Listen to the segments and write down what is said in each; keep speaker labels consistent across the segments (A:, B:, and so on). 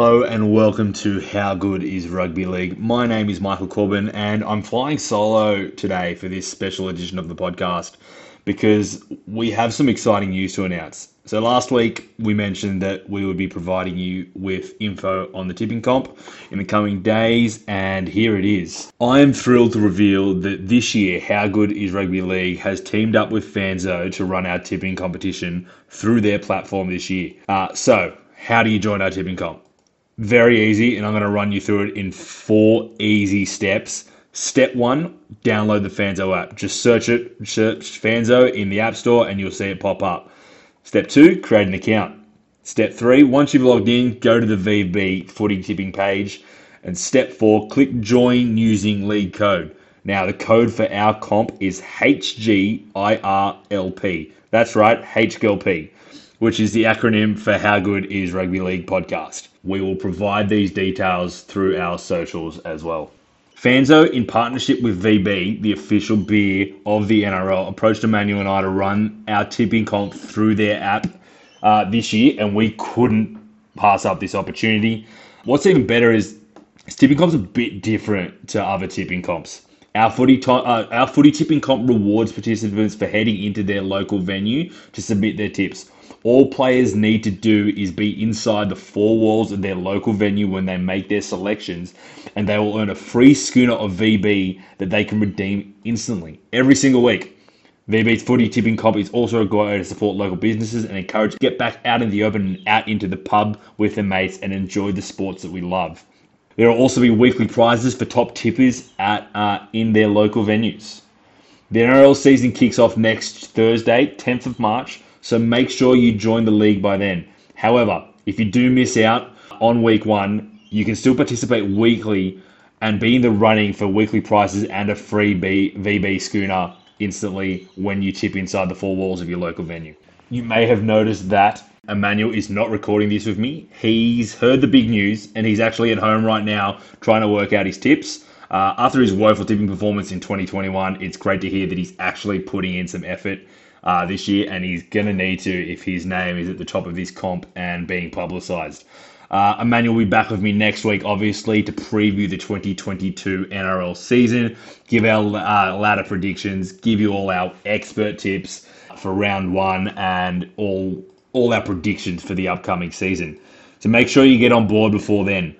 A: Hello and welcome to How Good is Rugby League. My name is Michael Corbin and I'm flying solo today for this special edition of the podcast because we have some exciting news to announce. So last week we mentioned that we would be providing you with info on the tipping comp in the coming days and here it is. I am thrilled to reveal that this year How Good is Rugby League has teamed up with Fanzo to run our tipping competition through their platform this year. Uh, so how do you join our tipping comp? Very easy, and I'm going to run you through it in four easy steps. Step one, download the Fanzo app. Just search it, search Fanzo in the App Store, and you'll see it pop up. Step two, create an account. Step three, once you've logged in, go to the VB footy tipping page. And step four, click join using league code. Now, the code for our comp is HGIRLP. That's right, HGLP which is the acronym for How Good is Rugby League podcast. We will provide these details through our socials as well. Fanzo, in partnership with VB, the official beer of the NRL, approached Emmanuel and I to run our tipping comp through their app uh, this year, and we couldn't pass up this opportunity. What's even better is this tipping comp's a bit different to other tipping comps. Our footy, to- uh, our footy tipping comp rewards participants for heading into their local venue to submit their tips. All players need to do is be inside the four walls of their local venue when they make their selections, and they will earn a free schooner of VB that they can redeem instantly every single week. VB's footy tipping comp is also a great way to support local businesses and encourage get back out in the open and out into the pub with their mates and enjoy the sports that we love. There will also be weekly prizes for top tippers at uh, in their local venues. The NRL season kicks off next Thursday, 10th of March, so make sure you join the league by then. However, if you do miss out on week one, you can still participate weekly and be in the running for weekly prizes and a free B- VB schooner instantly when you tip inside the four walls of your local venue. You may have noticed that Emmanuel is not recording this with me. He's heard the big news and he's actually at home right now trying to work out his tips. Uh, after his woeful tipping performance in 2021, it's great to hear that he's actually putting in some effort uh, this year, and he's going to need to if his name is at the top of this comp and being publicised. Uh, Emmanuel will be back with me next week, obviously, to preview the 2022 NRL season, give our uh, ladder predictions, give you all our expert tips for round one, and all all our predictions for the upcoming season. So make sure you get on board before then.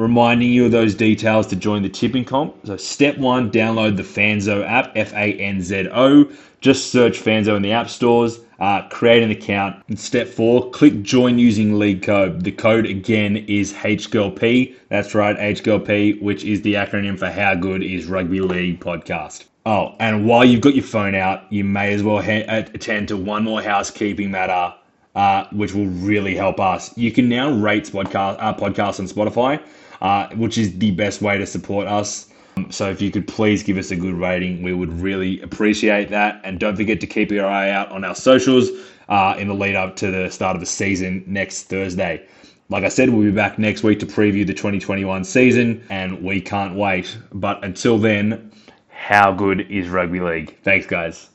A: Reminding you of those details to join the tipping comp. So, step one, download the Fanzo app, F A N Z O. Just search Fanzo in the app stores, uh, create an account. And step four, click join using league code. The code again is HGLP. That's right, HGLP, which is the acronym for How Good is Rugby League Podcast. Oh, and while you've got your phone out, you may as well attend to one more housekeeping matter, uh, which will really help us. You can now rate podcast, uh, podcasts on Spotify uh, which is the best way to support us. Um, so if you could please give us a good rating, we would really appreciate that. And don't forget to keep your eye out on our socials uh, in the lead up to the start of the season next Thursday. Like I said, we'll be back next week to preview the 2021 season, and we can't wait. But until then, how good is rugby league? Thanks, guys.